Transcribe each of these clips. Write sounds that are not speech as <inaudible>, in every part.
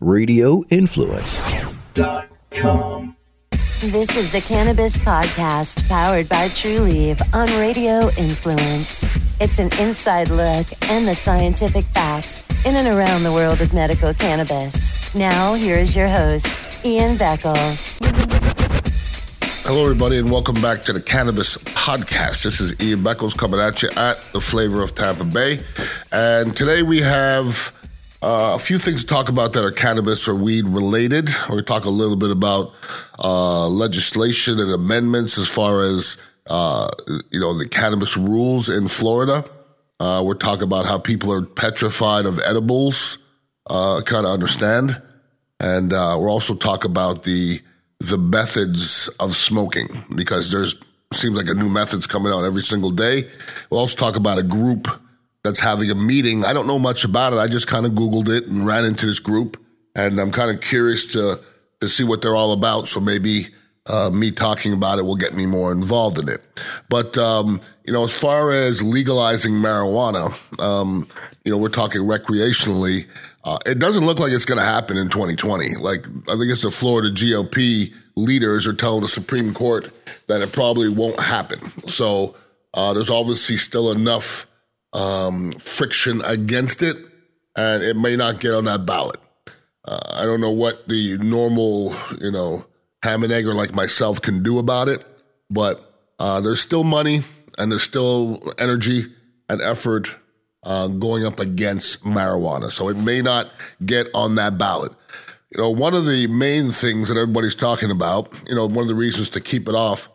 radioinfluence.com. This is the Cannabis Podcast powered by Trulieve on Radio Influence. It's an inside look and the scientific facts in and around the world of medical cannabis. Now, here is your host, Ian Beckles. Hello, everybody, and welcome back to the Cannabis Podcast. This is Ian Beckles coming at you at the Flavor of Tampa Bay. And today we have uh, a few things to talk about that are cannabis or weed related. We're talk a little bit about uh, legislation and amendments as far as uh, you know the cannabis rules in Florida. Uh, we're talking about how people are petrified of edibles. Uh, kind of understand, and uh, we're also talk about the the methods of smoking because there's seems like a new method's coming out every single day. We'll also talk about a group that's having a meeting. I don't know much about it. I just kind of Googled it and ran into this group, and I'm kind of curious to to see what they're all about. So maybe uh, me talking about it will get me more involved in it. But um, you know, as far as legalizing marijuana, um, you know, we're talking recreationally. Uh, it doesn't look like it's going to happen in 2020. Like I think it's the Florida GOP leaders are telling the Supreme Court that it probably won't happen. So uh, there's obviously still enough um, friction against it, and it may not get on that ballot. Uh, I don't know what the normal, you know, ham and egger like myself can do about it, but uh, there's still money and there's still energy and effort uh, going up against marijuana. So it may not get on that ballot. You know, one of the main things that everybody's talking about, you know, one of the reasons to keep it off,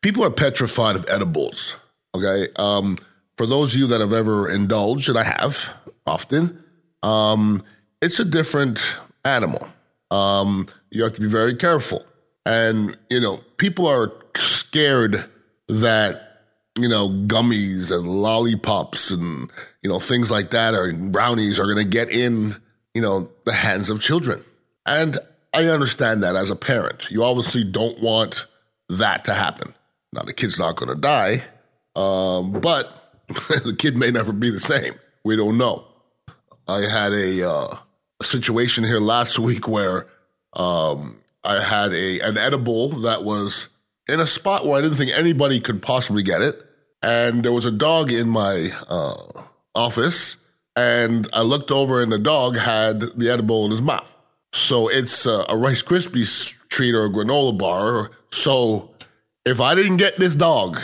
people are petrified of edibles. Okay. Um, for those of you that have ever indulged, and I have often, um, it's a different animal. Um, you have to be very careful. And, you know, people are scared that, you know, gummies and lollipops and, you know, things like that or brownies are going to get in, you know, the hands of children. And I understand that as a parent. You obviously don't want that to happen. Now, the kid's not going to die, um, but <laughs> the kid may never be the same. We don't know. I had a, uh, situation here last week where um, I had a an edible that was in a spot where I didn't think anybody could possibly get it, and there was a dog in my uh, office, and I looked over and the dog had the edible in his mouth. So it's a, a Rice Krispies treat or a granola bar. So if I didn't get this dog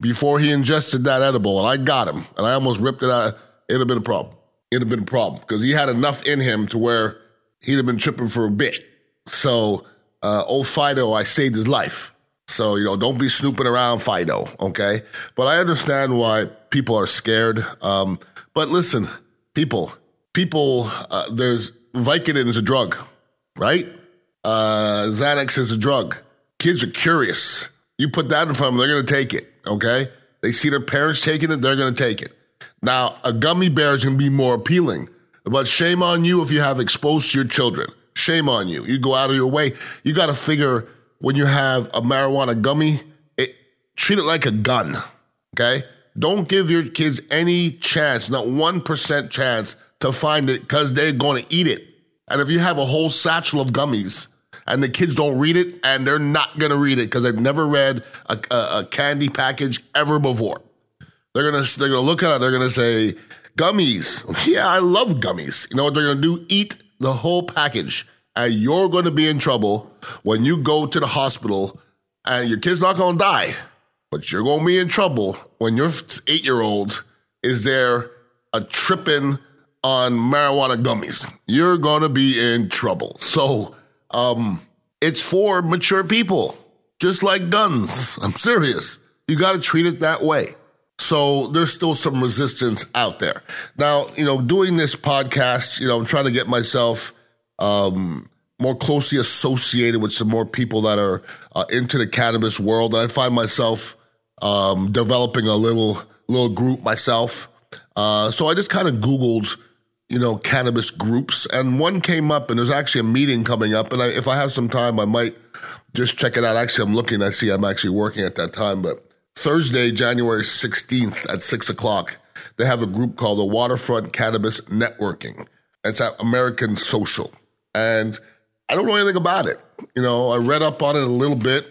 before he ingested that edible, and I got him, and I almost ripped it out, it'd have been a problem. It'd have been a problem because he had enough in him to where he'd have been tripping for a bit. So, uh, old Fido, I saved his life. So, you know, don't be snooping around Fido, okay? But I understand why people are scared. Um, but listen, people, people, uh, there's Vicodin is a drug, right? Uh, Xanax is a drug. Kids are curious. You put that in front of them, they're going to take it, okay? They see their parents taking it, they're to take it. Now, a gummy bear is to be more appealing, but shame on you if you have exposed your children. Shame on you. You go out of your way. You got to figure when you have a marijuana gummy, it, treat it like a gun. Okay. Don't give your kids any chance, not 1% chance to find it because they're to eat it. And if you have a whole satchel of gummies and the kids don't read it and they're not going to read it because they've never read a, a, a, candy package ever before, they're going to, they're going to look at it. They're going to say, gummies. <laughs> Yeah, I love gummies. You know what they're going to do? Eat the whole package. And you're going to be in trouble when you go to the hospital and your kid's not going to die, but you're going to be in trouble when your eight year old is there a tripping on marijuana gummies. You're going to be in trouble. So, um, it's for mature people, just like guns. I'm serious. You got to treat it that way. So there's still some resistance out there. Now, you know, doing this podcast, you know, I'm trying to get myself um, more closely associated with some more people that are uh, into the cannabis world. And I find myself um, developing a little little group myself. Uh, so I just kind of Googled, you know, cannabis groups, and one came up, and there's actually a meeting coming up. And I, if I have some time, I might just check it out. Actually, I'm looking. I see I'm actually working at that time, but Thursday, January 16th at 6 o'clock, they have a group called the Waterfront Cannabis Networking. It's at American Social. And I don't know anything about it. You know, I read up on it a little bit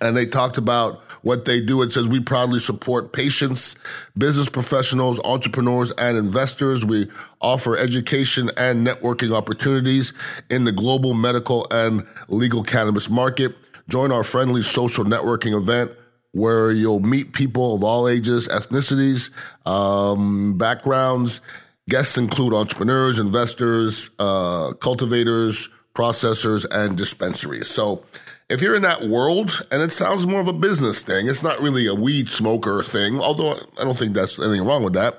and they talked about what they do. It says we proudly support patients, business professionals, entrepreneurs, and investors. We offer education and networking opportunities in the global medical and legal cannabis market. Join our friendly social networking event where you'll meet people of all ages, ethnicities, um, backgrounds. Guests include entrepreneurs, investors, uh, cultivators, processors, and dispensaries. So if you're in that world, and it sounds more of a business thing, it's not really a weed smoker thing, although I don't think that's anything wrong with that.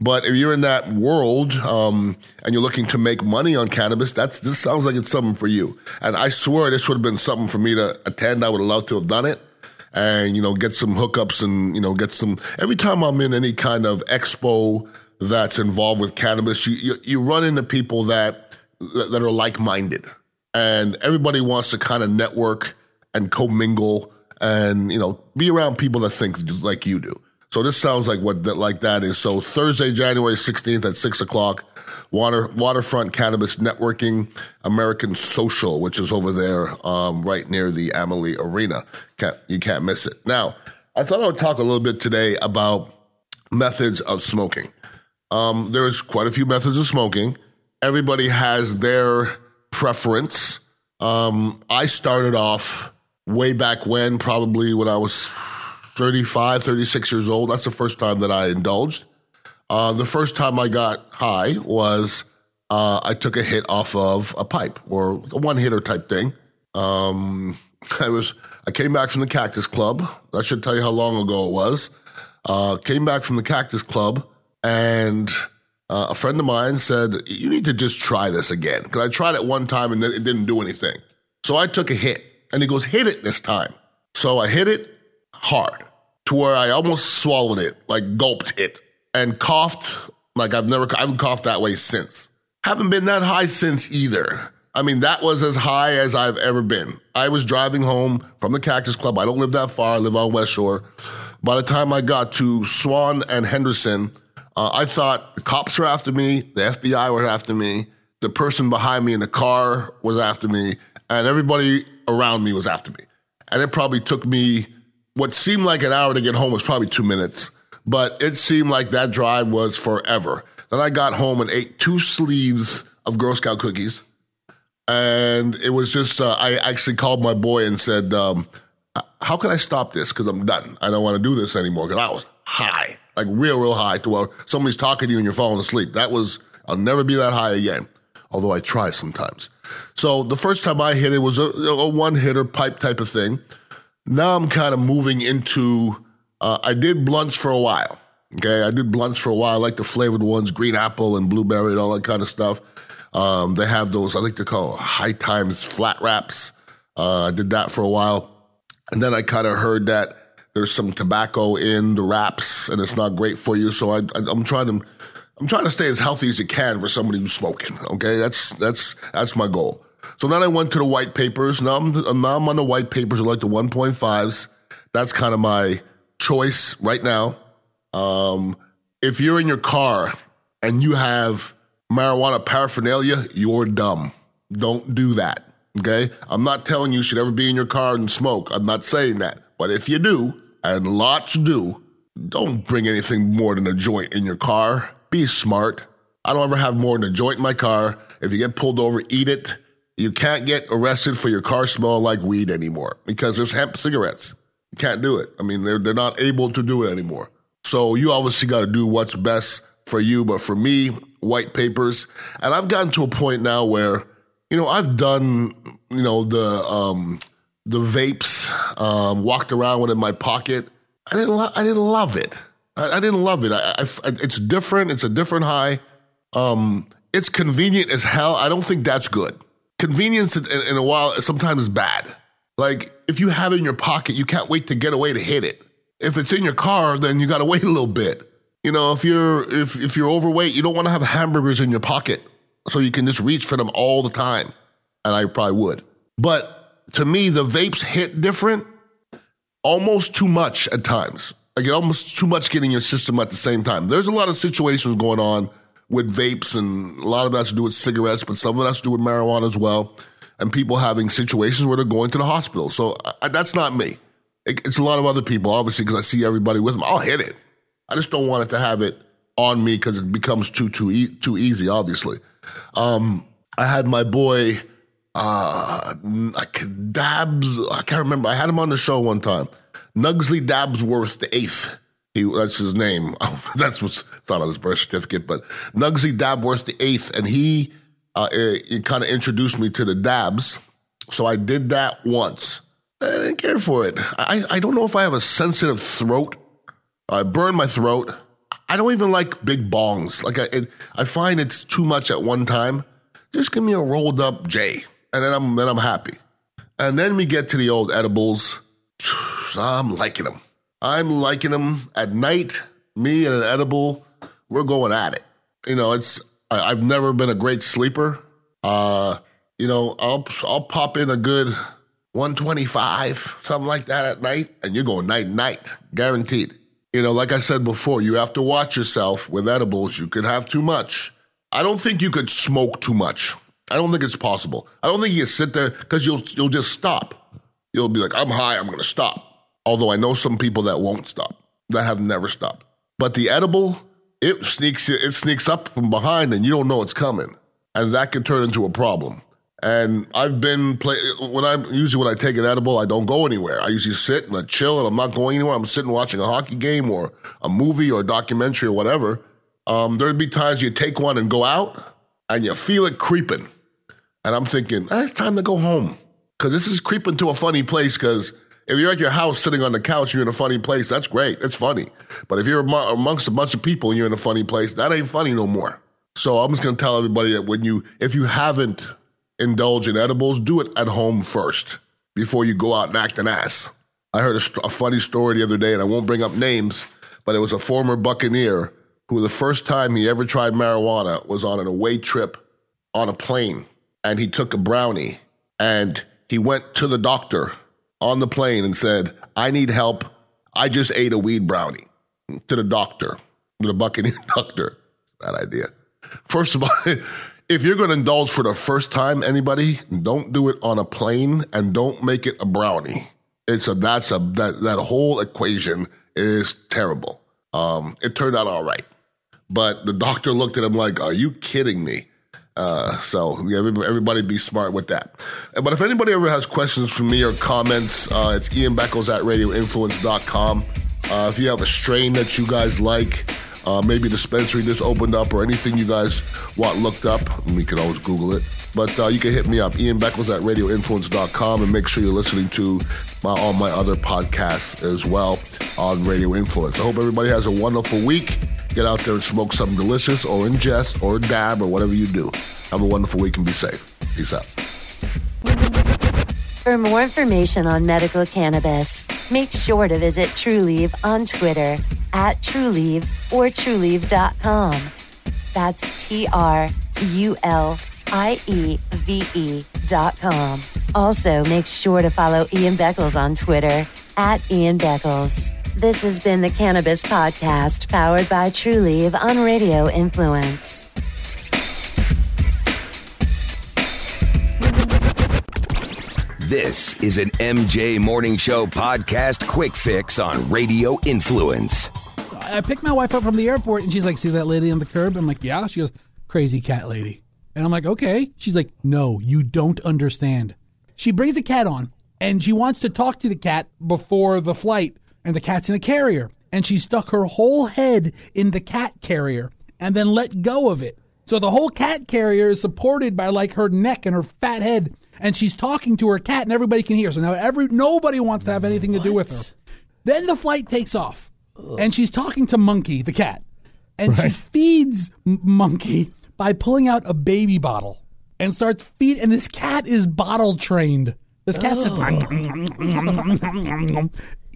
But if you're in that world um, and you're looking to make money on cannabis, that's this sounds like it's something for you. And I swear this would have been something for me to attend. I would have loved to have done it and you know get some hookups and you know get some. Every time I'm in any kind of expo that's involved with cannabis, you you, you run into people that that are like minded and everybody wants to kind of network and commingle and you know be around people that think like you do. So this sounds like what that like that is. So Thursday, January sixteenth at six o'clock, Water Waterfront Cannabis Networking American Social, which is over there, um, right near the Amalie Arena. Can't, you can't miss it. Now, I thought I would talk a little bit today about methods of smoking. Um, there's quite a few methods of smoking. Everybody has their preference. Um, I started off way back when, probably when I was 35, 36 years old. That's the first time that I indulged. Uh, the first time I got high was uh, I took a hit off of a pipe or a one hitter type thing. Um, <laughs> I was I came back from the Cactus Club. That should tell you how long ago it was. Uh, came back from the Cactus Club and uh, a friend of mine said, You need to just try this again. Because I tried it one time and it didn't do anything. So I took a hit. And he goes, Hit it this time. So I hit it hard to where I almost swallowed it, like gulped it, and coughed like I've never, I haven't coughed that way since. Haven't been that high since either. I mean, that was as high as I've ever been. I was driving home from the Cactus Club. I don't live that far. I live on West Shore. By the time I got to Swann and Henderson, uh, I thought the cops were after me, the FBI were after me, the person behind me in the car was after me, and everybody around me was after me. And it probably took me what seemed like an hour to get home was probably two minutes, but it seemed like that drive was forever. Then I got home and ate two sleeves of Girl Scout cookies. And it was just, uh, I actually called my boy and said, um, How can I stop this? Because I'm done. I don't want to do this anymore because I was high like real, real high to where somebody's talking to you and you're falling asleep. That was, I'll never be that high again. Although I try sometimes. So the first time I hit it was a, a one hitter pipe type of thing. Now I'm kind of moving into, uh, I did blunts for a while. Okay. I did blunts for a while. I like the flavored ones, green apple and blueberry and all that kind of stuff. Um, they have those, I think they're called high times flat wraps. Uh, I did that for a while. And then I kind of heard that there's some tobacco in the wraps and it's not great for you. So I, I, am trying to, I'm trying to stay as healthy as you can for somebody who's smoking. Okay. That's, that's, that's my goal. So then I went to the white papers. Now I'm, now I'm on the white papers, I like the 1.5s. That's kind of my choice right now. Um, if you're in your car and you have marijuana paraphernalia, you're dumb. Don't do that. Okay. I'm not telling you, should ever be in your car and smoke. I'm not saying that. But if you do, and lots do, don't bring anything more than a joint in your car. Be smart. I don't ever have more than a joint in my car. If you get pulled over, eat it. You can't get arrested for your car smell like weed anymore because there's hemp cigarettes. You can't do it. I mean, they're, they're not able to do it anymore. So you obviously got to do what's best for you. But for me, white papers. And I've gotten to a point now where, you know, I've done, you know, the, um, the vapes, um, walked around with in my pocket. I didn't, lo- I didn't love it. I, I didn't love it. I, I, it's different. It's a different high. Um, it's convenient as hell. I don't think that's good. Convenience in, in a while sometimes is bad. Like if you have it in your pocket, you can't wait to get away to hit it. If it's in your car, then you got to <laughs> wait a little bit. You know, if you're if if you're overweight, you don't want to have hamburgers in your pocket so you can just reach for them all the time. And I probably would. But to me, the vapes hit different, almost too much at times. Like almost too much getting your system at the same time. There's a lot of situations going on with vapes, and a lot of that has to do with cigarettes, but some of that has to do with marijuana as well. And people having situations where they're going to the hospital. So I, that's not me. It, it's a lot of other people, obviously, because I see everybody with them. I'll hit it. I just don't want it to have it on me because it becomes too too e- too easy. Obviously, um, I had my boy uh, Dabs. I can't remember. I had him on the show one time. Nugsley Dabsworth the eighth. He, that's his name. <laughs> that's what's on his birth certificate, but Nugsley Dabworth the eighth, and he uh, it, it kind of introduced me to the dabs. So I did that once. I didn't care for it. I, I don't know if I have a sensitive throat. I burn my throat. I don't even like big bongs. Like I, it, I find it's too much at one time. Just give me a rolled up J, and then I'm then I'm happy. And then we get to the old edibles. <sighs> I'm liking them. I'm liking them at night. Me and an edible, we're going at it. You know, it's I, have never been a great sleeper. Uh, you know, I'll I'll pop in a good 125, something like that at night, and you're going night night, guaranteed. You know, like I said before, you have to watch yourself with edibles. You can have too much. I don't think you could smoke too much. I don't think it's possible. I don't think you can sit there because you'll you'll just stop. You'll be like, I'm high, I'm gonna stop. Although I know some people that won't stop, that have never stopped. But the edible, it sneaks it sneaks up from behind and you don't know it's coming. And that can turn into a problem. And I've been play when I usually when I take an edible, I don't go anywhere. I usually sit and I chill, and I'm not going anywhere. I'm sitting watching a hockey game or a movie or a documentary or whatever. Um, there'd be times you take one and go out, and you feel it creeping, and I'm thinking, ah, it's time to go home because this is creeping to a funny place. Because if you're at your house sitting on the couch, you're in a funny place. That's great. It's funny. But if you're amongst a bunch of people and you're in a funny place, that ain't funny no more. So I'm just gonna tell everybody that when you, if you haven't indulged in edibles, do it at home first before you go out and act an ass. I heard a, a funny story the other day, and I won't bring up names, but it was a former Buccaneer who the first time he ever tried marijuana was on an away trip on a plane, and he took a brownie and he went to the doctor on the plane and said, I need help. I just ate a weed brownie to the doctor, the Buccaneer <laughs> doctor. Bad idea. First of all, <laughs> if you're going to indulge for the first time, anybody, don't do it on a plane and don't make it a brownie. It's a, that's a, that, that whole equation is terrible. Um, it turned out all right. But the doctor looked at him like, are you kidding me? Uh, so yeah, everybody be smart with that. But if anybody ever has questions for me or comments, uh, it's Ian Beckles at radioinfluence.com. Uh, if you have a strain that you guys like, uh, maybe dispensary just opened up or anything you guys want looked up, we can always Google it. But uh, you can hit me up, Ian Beckles at radioinfluence.com, and make sure you're listening to my, all my other podcasts as well on Radio Influence. I hope everybody has a wonderful week. Get out there and smoke something delicious or ingest or dab or whatever you do. Have a wonderful week and be safe. Peace out. For more information on medical cannabis, make sure to visit Trulieve on Twitter at Trulieve or Trulieve.com. That's T R U L I E V E dot com. Also, make sure to follow Ian Beckles on Twitter at Ian Beckles. This has been the Cannabis Podcast, powered by Trulieve on Radio Influence. This is an MJ Morning Show podcast quick fix on Radio Influence. I picked my wife up from the airport and she's like, See that lady on the curb? I'm like, Yeah. She goes, Crazy cat lady. And I'm like, Okay. She's like, No, you don't understand. She brings the cat on and she wants to talk to the cat before the flight and the cat's in a carrier. And she stuck her whole head in the cat carrier and then let go of it. So the whole cat carrier is supported by like her neck and her fat head. And she's talking to her cat and everybody can hear. So now every nobody wants to have anything to do with her. Then the flight takes off. And she's talking to Monkey, the cat. And right. she feeds M- Monkey by pulling out a baby bottle and starts feed and this cat is bottle trained. This cat says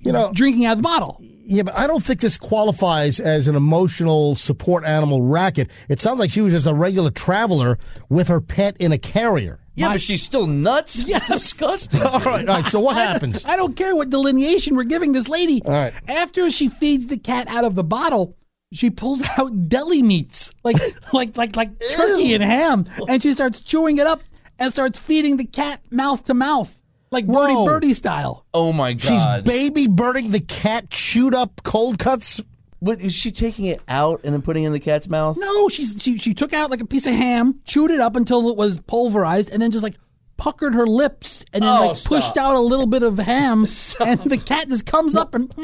you know, drinking out of the bottle. Yeah, but I don't think this qualifies as an emotional support animal racket. It sounds like she was just a regular traveler with her pet in a carrier. Yeah, My, but she's still nuts. Yes. disgusting. <laughs> all right, all right. So what happens? I don't care what delineation we're giving this lady. All right. After she feeds the cat out of the bottle, she pulls <laughs> out deli meats, like like like like turkey and ham, and she starts chewing it up and starts feeding the cat mouth to mouth, like Birdie Whoa. Birdie style. Oh my god. She's baby birding the cat chewed up cold cuts. What, is she taking it out and then putting it in the cat's mouth? No, she's she she took out like a piece of ham, chewed it up until it was pulverized, and then just like puckered her lips and then Oh, like pushed stop. out a little bit of ham, <laughs> and the cat just comes up and.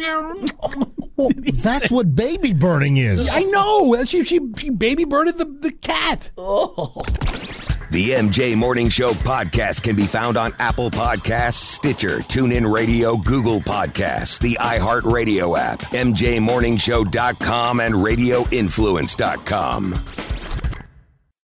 Well, that's what baby birding is. I know. She she she baby birded the, the cat. Oh. The MJ Morning Show podcast can be found on Apple Podcasts, Stitcher, TuneIn Radio, Google Podcasts, the iHeartRadio app, MJMorningshow.com, and RadioInfluence.com.